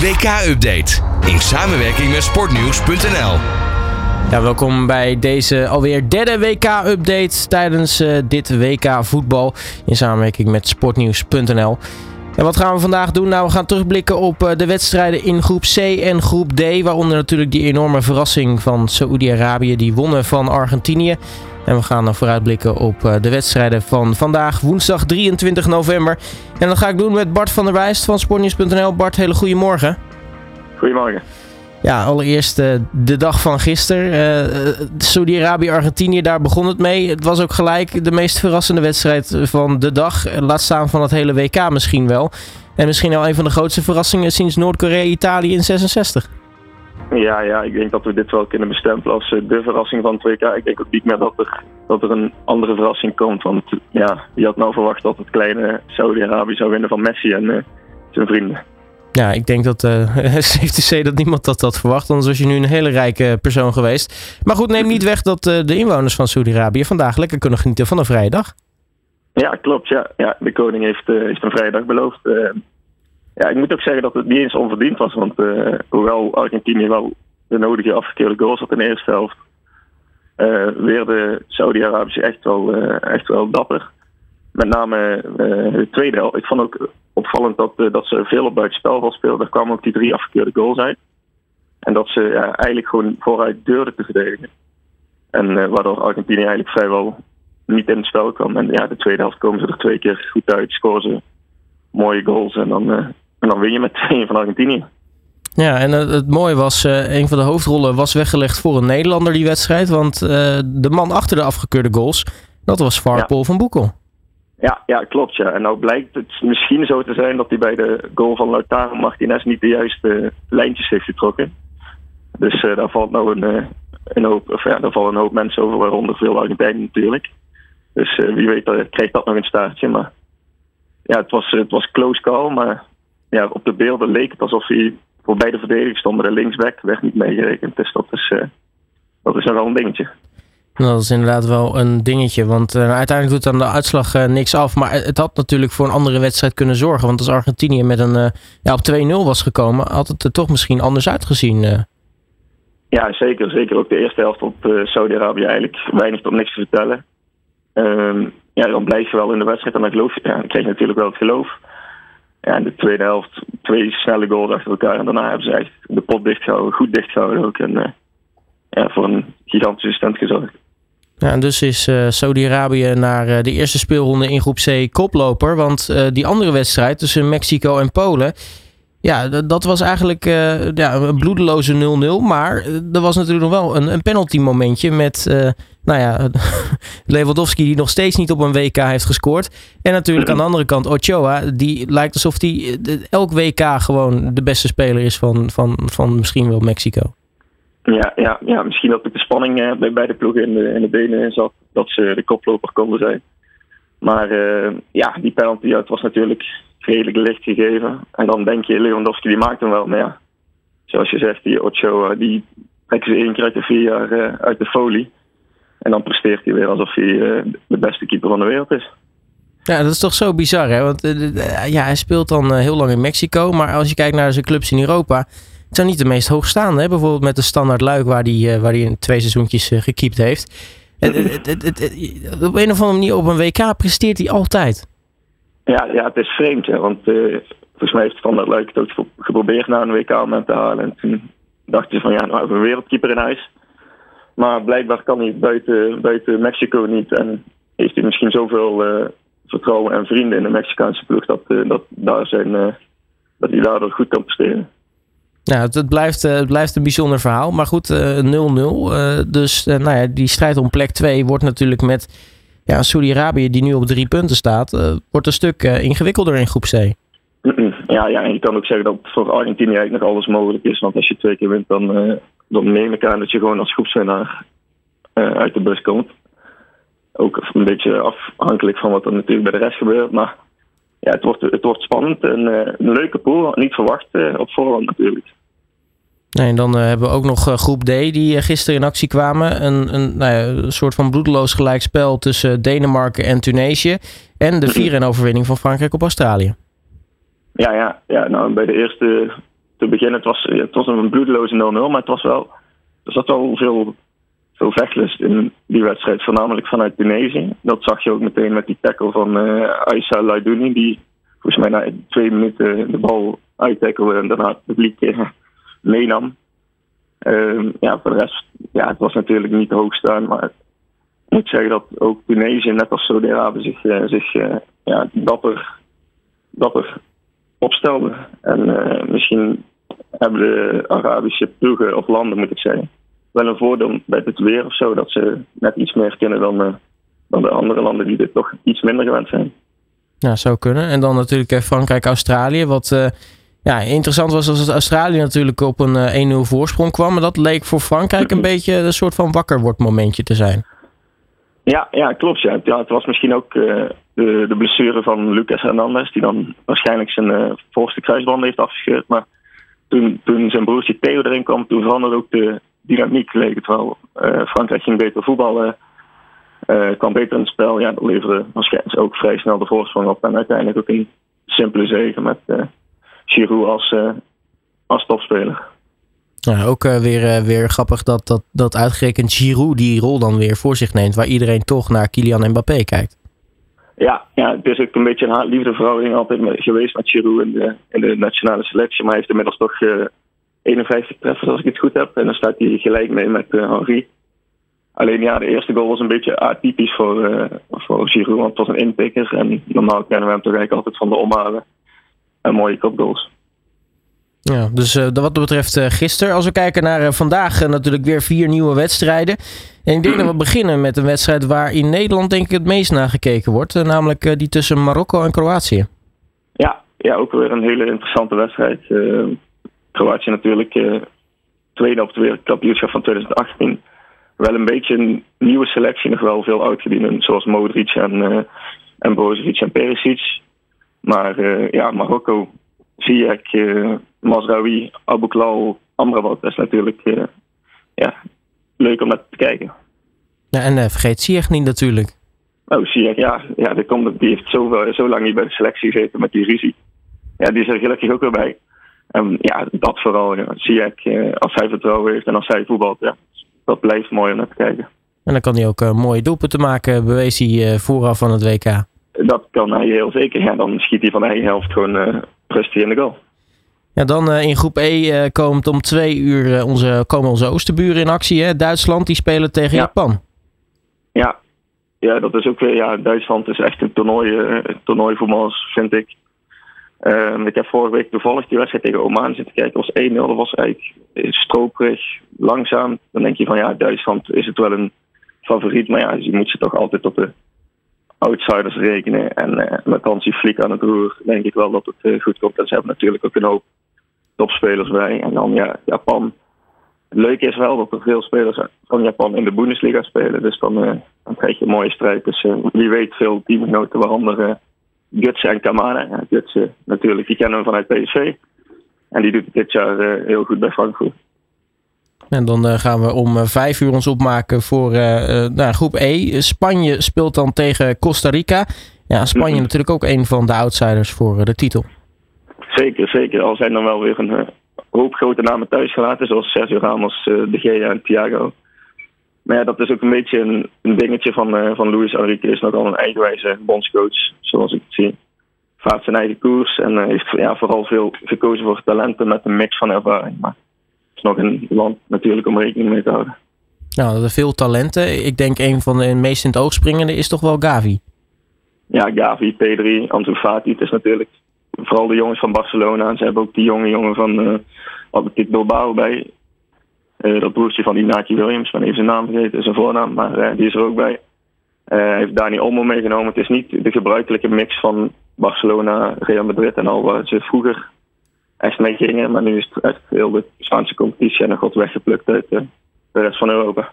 WK-update in samenwerking met sportnieuws.nl. Ja, welkom bij deze alweer derde WK-update tijdens uh, dit WK voetbal in samenwerking met sportnieuws.nl. En wat gaan we vandaag doen? Nou, we gaan terugblikken op uh, de wedstrijden in groep C en groep D. Waaronder natuurlijk die enorme verrassing van Saoedi-Arabië. Die wonnen van Argentinië. En we gaan dan vooruitblikken op uh, de wedstrijden van vandaag, woensdag 23 november. En dat ga ik doen met Bart van der Wijst van sportnieuws.nl. Bart, hele goede morgen. Goedemorgen. Ja, allereerst uh, de dag van gisteren. Uh, Saudi-Arabië, Argentinië, daar begon het mee. Het was ook gelijk de meest verrassende wedstrijd van de dag. Laat staan van het hele WK misschien wel. En misschien wel een van de grootste verrassingen sinds Noord-Korea, Italië in 66. Ja, ja, ik denk dat we dit wel kunnen bestempelen als de verrassing van het WK. Ik denk ook niet meer dat er, dat er een andere verrassing komt. Want ja, wie had nou verwacht dat het kleine Saudi-Arabië zou winnen van Messi en uh, zijn vrienden. Ja, ik denk dat uh, dat niemand dat had verwacht. Anders was je nu een hele rijke persoon geweest. Maar goed, neem niet weg dat uh, de inwoners van Saudi-Arabië vandaag lekker kunnen genieten van een vrije dag. Ja, klopt. Ja. Ja, de koning heeft, uh, heeft een vrije dag beloofd. Ja, ik moet ook zeggen dat het niet eens onverdiend was. Want hoewel Argentinië wel de nodige afgekeurde goals had in de eerste helft, weer de Saudi-Arabische echt, wel, echt wel dapper. Met name de tweede helft. Ik vond ook opvallend dat, uh, dat ze veel op buitenspel speelden. Daar kwamen ook die drie afgekeurde goals uit. En dat ze ja, eigenlijk gewoon vooruit durfden te verdedigen. En uh, waardoor Argentinië eigenlijk vrijwel niet in het spel kwam. En ja, de tweede helft komen ze er twee keer goed uit, scoren ze mooie goals en dan, uh, en dan win je met 2 van Argentinië. Ja, en het mooie was, een van de hoofdrollen was weggelegd voor een Nederlander die wedstrijd. Want de man achter de afgekeurde goals, dat was Varpol ja. van Boekel. Ja, ja, klopt. Ja. En nou blijkt het misschien zo te zijn dat hij bij de goal van Lautaro Martinez niet de juiste lijntjes heeft getrokken. Dus uh, daar valt nou een, een hoop, of ja, daar vallen een hoop mensen over, waaronder veel Argentijnen natuurlijk. Dus uh, wie weet krijgt dat nog een staartje. Maar ja, het was, het was close call, maar ja, op de beelden leek het alsof hij voor beide verdedigers stond, maar de linksback werd niet meegerekend. Dus dat is, dat is nogal een dingetje. Dat is inderdaad wel een dingetje. Want uh, uiteindelijk doet dan de uitslag uh, niks af. Maar het had natuurlijk voor een andere wedstrijd kunnen zorgen. Want als Argentinië met een, uh, ja, op 2-0 was gekomen, had het er toch misschien anders uitgezien. Ja, zeker. Zeker ook de eerste helft op Saudi-Arabië eigenlijk weinig tot niks te vertellen. Ehm, ja, dan blijf je wel in de wedstrijd en dan, geloof je, ja, dan krijg je natuurlijk wel het geloof. Ja, in de tweede helft twee snelle goals achter elkaar. En daarna hebben ze echt de pot dichtgehouden, goed dichtgehouden ook. En ja, voor een gigantische stand gezorgd. Ja, en dus is uh, Saudi-Arabië naar uh, de eerste speelronde in groep C koploper. Want die andere wedstrijd tussen Mexico en Polen. Ja, dat was eigenlijk ja, een bloedeloze 0-0. Maar er was natuurlijk nog wel een, een penalty momentje met nou ja, Lewandowski die nog steeds niet op een WK heeft gescoord. En natuurlijk aan de andere kant Ochoa. Die lijkt alsof hij elk WK gewoon de beste speler is van, van, van misschien wel Mexico. Ja, ja, ja, misschien dat de spanning uh, bij beide ploegen in de, in de benen zat. Dat ze de koploper konden zijn. Maar uh, ja, die penalty, het was natuurlijk redelijk licht gegeven. En dan denk je, Lewandowski die maakt hem wel. Maar ja, zoals je zegt, die Ochoa, die trekken ze één keer uit de vier jaar uit de folie. En dan presteert hij weer alsof hij de beste keeper van de wereld is. Ja, dat is toch zo bizar, hè? Want ja, hij speelt dan heel lang in Mexico. Maar als je kijkt naar zijn clubs in Europa het zijn niet de meest hoogstaande. Hè? Bijvoorbeeld met de standaard Luik waar hij waar in twee seizoentjes gekiept heeft. Het, het, het, op een of andere manier op een WK presteert hij altijd. Ja, ja het is vreemd. Hè? Want volgens mij heeft standaard Luik het ook geprobeerd naar een WK moment te halen. En toen dacht je van ja, nou hebben we een wereldkeeper in huis. Maar blijkbaar kan hij buiten, buiten Mexico niet. En heeft hij misschien zoveel vertrouwen en vrienden in de Mexicaanse ploeg dat, dat, daar zijn, dat hij daardoor goed kan presteren. Nou, het, het, blijft, het blijft een bijzonder verhaal. Maar goed, 0-0. Uh, dus nou ja, die strijd om plek 2 wordt natuurlijk met ja, Saudi-Arabië, die nu op drie punten staat, uh, wordt een stuk ingewikkelder in groep C. Ja, ja, en je kan ook zeggen dat voor Argentinië eigenlijk nog alles mogelijk is. Want als je twee keer wint, dan, dan neem ik aan dat je gewoon als groepswinnaar uit de bus komt. Ook een beetje afhankelijk van wat er natuurlijk bij de rest gebeurt. Maar ja, het, wordt, het wordt spannend en een leuke pool. Niet verwacht op voorhand natuurlijk. Nee, en dan hebben we ook nog groep D die gisteren in actie kwamen. Een, een, nou ja, een soort van bloedeloos gelijkspel tussen Denemarken en Tunesië. En de 4-1 overwinning van Frankrijk op Australië. Ja, ja, ja nou, bij de eerste te beginnen, het was, het was een bloedeloze 0-0, maar het was wel, er zat wel veel, veel vechtlust in die wedstrijd, voornamelijk vanuit Tunesië. Dat zag je ook meteen met die tackle van uh, Aissa Laidouni, die volgens mij na twee minuten de bal uittackelde en daarna het publiek uh, meenam. Uh, ja, voor de rest, ja, het was natuurlijk niet hoog staan, maar ik moet zeggen dat ook Tunesië, net als Saudi-Arabië, zich, uh, zich ja, dapper, dapper opstelde. En misschien hebben de Arabische ploegen of landen, moet ik zeggen, wel een voordeel bij het weer of zo, dat ze net iets meer kunnen dan, dan de andere landen die dit toch iets minder gewend zijn. Ja, zou kunnen. En dan natuurlijk Frankrijk, Australië. Wat uh, ja, interessant was als Australië natuurlijk op een 1-0 voorsprong kwam. Maar dat leek voor Frankrijk een beetje een soort van wakker wordt momentje te zijn. Ja, ja klopt. Ja. ja het was misschien ook uh, de, de blessure van Lucas Hernandez. Die dan waarschijnlijk zijn uh, voorste kruisband heeft afgescheurd. Maar toen, zijn broertje Theo erin kwam, toen veranderde ook de dynamiek. Leek het wel. Frankrijk ging beter voetballen. Uh, kwam beter in het spel. Ja, dat leverde waarschijnlijk ook vrij snel de voorsprong op. En uiteindelijk ook een simpele zegen met uh, Giroud als, uh, als topspeler. Ja, ook weer, weer grappig dat, dat, dat uitgerekend Giroud die rol dan weer voor zich neemt. Waar iedereen toch naar Kylian Mbappé kijkt. Ja, ja het is ook een beetje een haat-liefde verhouding altijd geweest met Giroud in de, in de nationale selectie. Maar hij heeft inmiddels toch 51 treffers als ik het goed heb. En dan staat hij gelijk mee met Henri. Alleen ja, de eerste goal was een beetje atypisch voor, uh, voor Giroud, want het was een inpikker. En normaal kennen we hem toch eigenlijk altijd van de omhalen en mooie kopgoals. Ja, dus uh, wat dat betreft uh, gisteren. Als we kijken naar vandaag, natuurlijk weer vier nieuwe wedstrijden. En ik denk dat we beginnen met een wedstrijd waar in Nederland denk ik het meest naar gekeken wordt. namelijk die tussen Marokko en Kroatië. Ja, ja ook weer een hele interessante wedstrijd. Kroatië natuurlijk tweede op het wereldkampioenschap van 2018 wel een beetje een nieuwe selectie, nog wel veel uitgedienden, zoals Modric en, en en Perisic. Maar ja, Marokko, Ziyech, uh, Mazraoui, Abouklal, Amrabat, dat is natuurlijk ja, leuk om naar te kijken. Ja, en vergeet Ziyech niet natuurlijk. Oh, Ziyech, ja, ja die, komt, die heeft zo, zo lang niet bij de selectie gezeten met die ruzie. Ja, die is er gelukkig ook weer bij. En ja, dat vooral. Ja. Ziyech, als hij vertrouwen heeft en als hij voetbalt, ja, dat blijft mooi om naar te kijken. En dan kan hij ook mooie doelpunten maken, bewees hij vooraf van het WK. Dat kan hij heel zeker. Ja, dan schiet hij van eigen helft gewoon uh, rustig in de goal. Ja, dan in groep E komt om twee uur onze, komen onze oosterburen in actie. Hè? Duitsland, die spelen tegen ja. Japan. Ja. ja, dat is ook weer. Ja, Duitsland is echt een toernooi, toernooi voetballers, vind ik. Um, ik heb vorige week toevallig die wedstrijd tegen Oman zitten kijken. Dat was 1-0. Dat was eigenlijk stroperig, langzaam. Dan denk je van ja, Duitsland is het wel een favoriet. Maar ja, je moet ze toch altijd tot de outsiders rekenen. En uh, met Hansi Flick aan het roer denk ik wel dat het uh, goed komt. En ze hebben natuurlijk ook een hoop topspelers bij. En dan ja, Japan. Het is wel dat er veel spelers van Japan in de Bundesliga spelen. Dus dan, uh, dan krijg je een mooie strijd. Dus wie weet veel teamgenoten waaronder Guts en Kamada. Ja, Guts natuurlijk, die kennen we vanuit PSV. En die doet het dit jaar uh, heel goed bij Frankfurt. En dan uh, gaan we om uh, vijf uur ons opmaken voor nou, groep E. Spanje speelt dan tegen Costa Rica. Ja, Spanje mm -hmm. natuurlijk ook een van de outsiders voor de titel. Zeker, zeker. Al zijn er wel weer een hoop grote namen thuis gelaten. Zoals Sergio Ramos, De Gea en Thiago. Maar ja, dat is ook een beetje een, een dingetje van, uh, van Luis Enrique. is nogal een eigenwijze bondscoach, zoals ik het zie. Vaart zijn eigen koers en uh, heeft ja, vooral veel gekozen voor talenten met een mix van ervaring. Maar is nog een land natuurlijk om rekening mee te houden. Nou, er veel talenten. Ik denk een van de meest in het oog springende is toch wel Gavi. Ja, Gavi, P3, Ansu Fati. Het is natuurlijk vooral de jongens van Barcelona. En ze hebben ook die jonge jongen van uh, Atletico Bilbao bij. Uh, dat broertje van Inaki Williams, ik even zijn naam vergeten, zijn voornaam, maar uh, die is er ook bij. Uh, heeft Dani Olmo meegenomen. Het is niet de gebruikelijke mix van Barcelona, Real Madrid en al waar ze vroeger echt mee gingen. Maar nu is het echt heel de Spaanse competitie en nog wat weggeplukt uit de rest van Europa.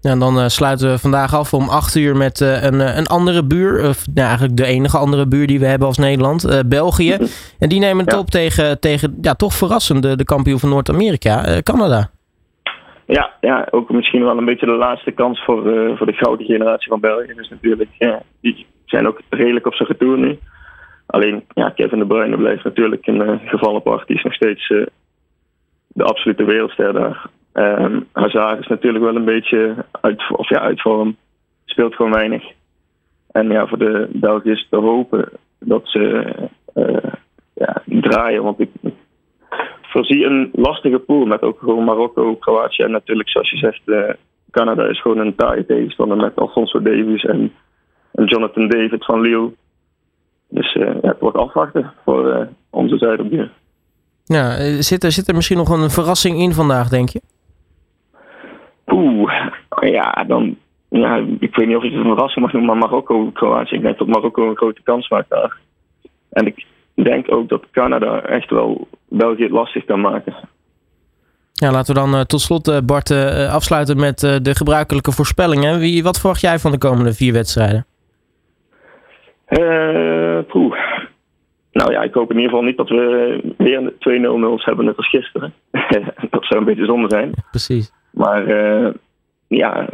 Ja, en dan sluiten we vandaag af om 8 uur met een, een andere buur. Of nou, eigenlijk de enige andere buur die we hebben als Nederland. België. En die nemen het ja. op tegen, tegen ja, toch verrassende de kampioen van Noord-Amerika, Canada. Ja, ja, ook misschien wel een beetje de laatste kans voor, voor de gouden generatie van België. Dus natuurlijk, ja, die zijn ook redelijk op zijn retour nu. Alleen, ja, Kevin De Bruyne blijft natuurlijk een uh, geval apart. Die is nog steeds uh, de absolute wereldster daar. Um, Hazard is natuurlijk wel een beetje uit, of ja, uit vorm. Speelt gewoon weinig. En ja, voor de Belgiërs te hopen dat ze uh, ja, draaien. Want ik voorzie een lastige pool met ook gewoon Marokko, Kroatië en natuurlijk, zoals je zegt, Canada is gewoon een taaie tegenstander met Alfonso Davies en, en Jonathan David van Lille. Dus uh, ja, het wordt afwachten voor uh, onze Zuiderbuur. Ja, zit er, zit er misschien nog een verrassing in vandaag, denk je? Oeh, ja, dan. Ja, ik weet niet of ik het een verrassing mag noemen, maar Marokko, Kroatië. Ik denk dat Marokko een grote kans maakt daar. En ik denk ook dat Canada echt wel België het lastig kan maken. Ja, laten we dan uh, tot slot, Bart, afsluiten met de gebruikelijke voorspellingen. Wie, wat verwacht jij van de komende vier wedstrijden? Poeh. Nou ja, ik hoop in ieder geval niet dat we weer 2-0-0's hebben net als gisteren. dat zou een beetje zonde zijn. Precies. Maar ja,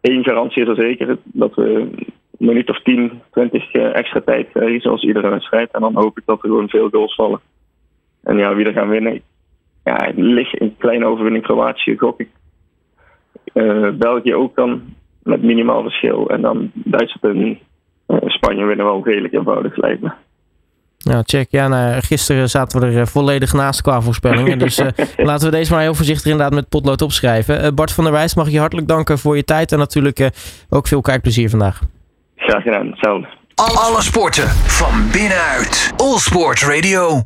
één garantie is er zeker. Dat we een minuut of 10, 20 extra tijd krijgen, zoals iedere wedstrijd. En dan hoop ik dat er gewoon veel goals vallen. En ja, wie er gaan winnen, ja, ligt een kleine overwinning Kroatië, gok ik. Uh, België ook dan met minimaal verschil. En dan Duitsland en uh, Spanje winnen wel redelijk eenvoudig lijkt me. Nou, check. Ja, nou, gisteren zaten we er volledig naast qua voorspellingen. Dus uh, laten we deze maar heel voorzichtig inderdaad met potlood opschrijven. Bart van der Wijs, mag ik je hartelijk danken voor je tijd. En natuurlijk ook veel kijkplezier vandaag. Graag gedaan, hetzelfde. Alle sporten van binnenuit. All Sport Radio.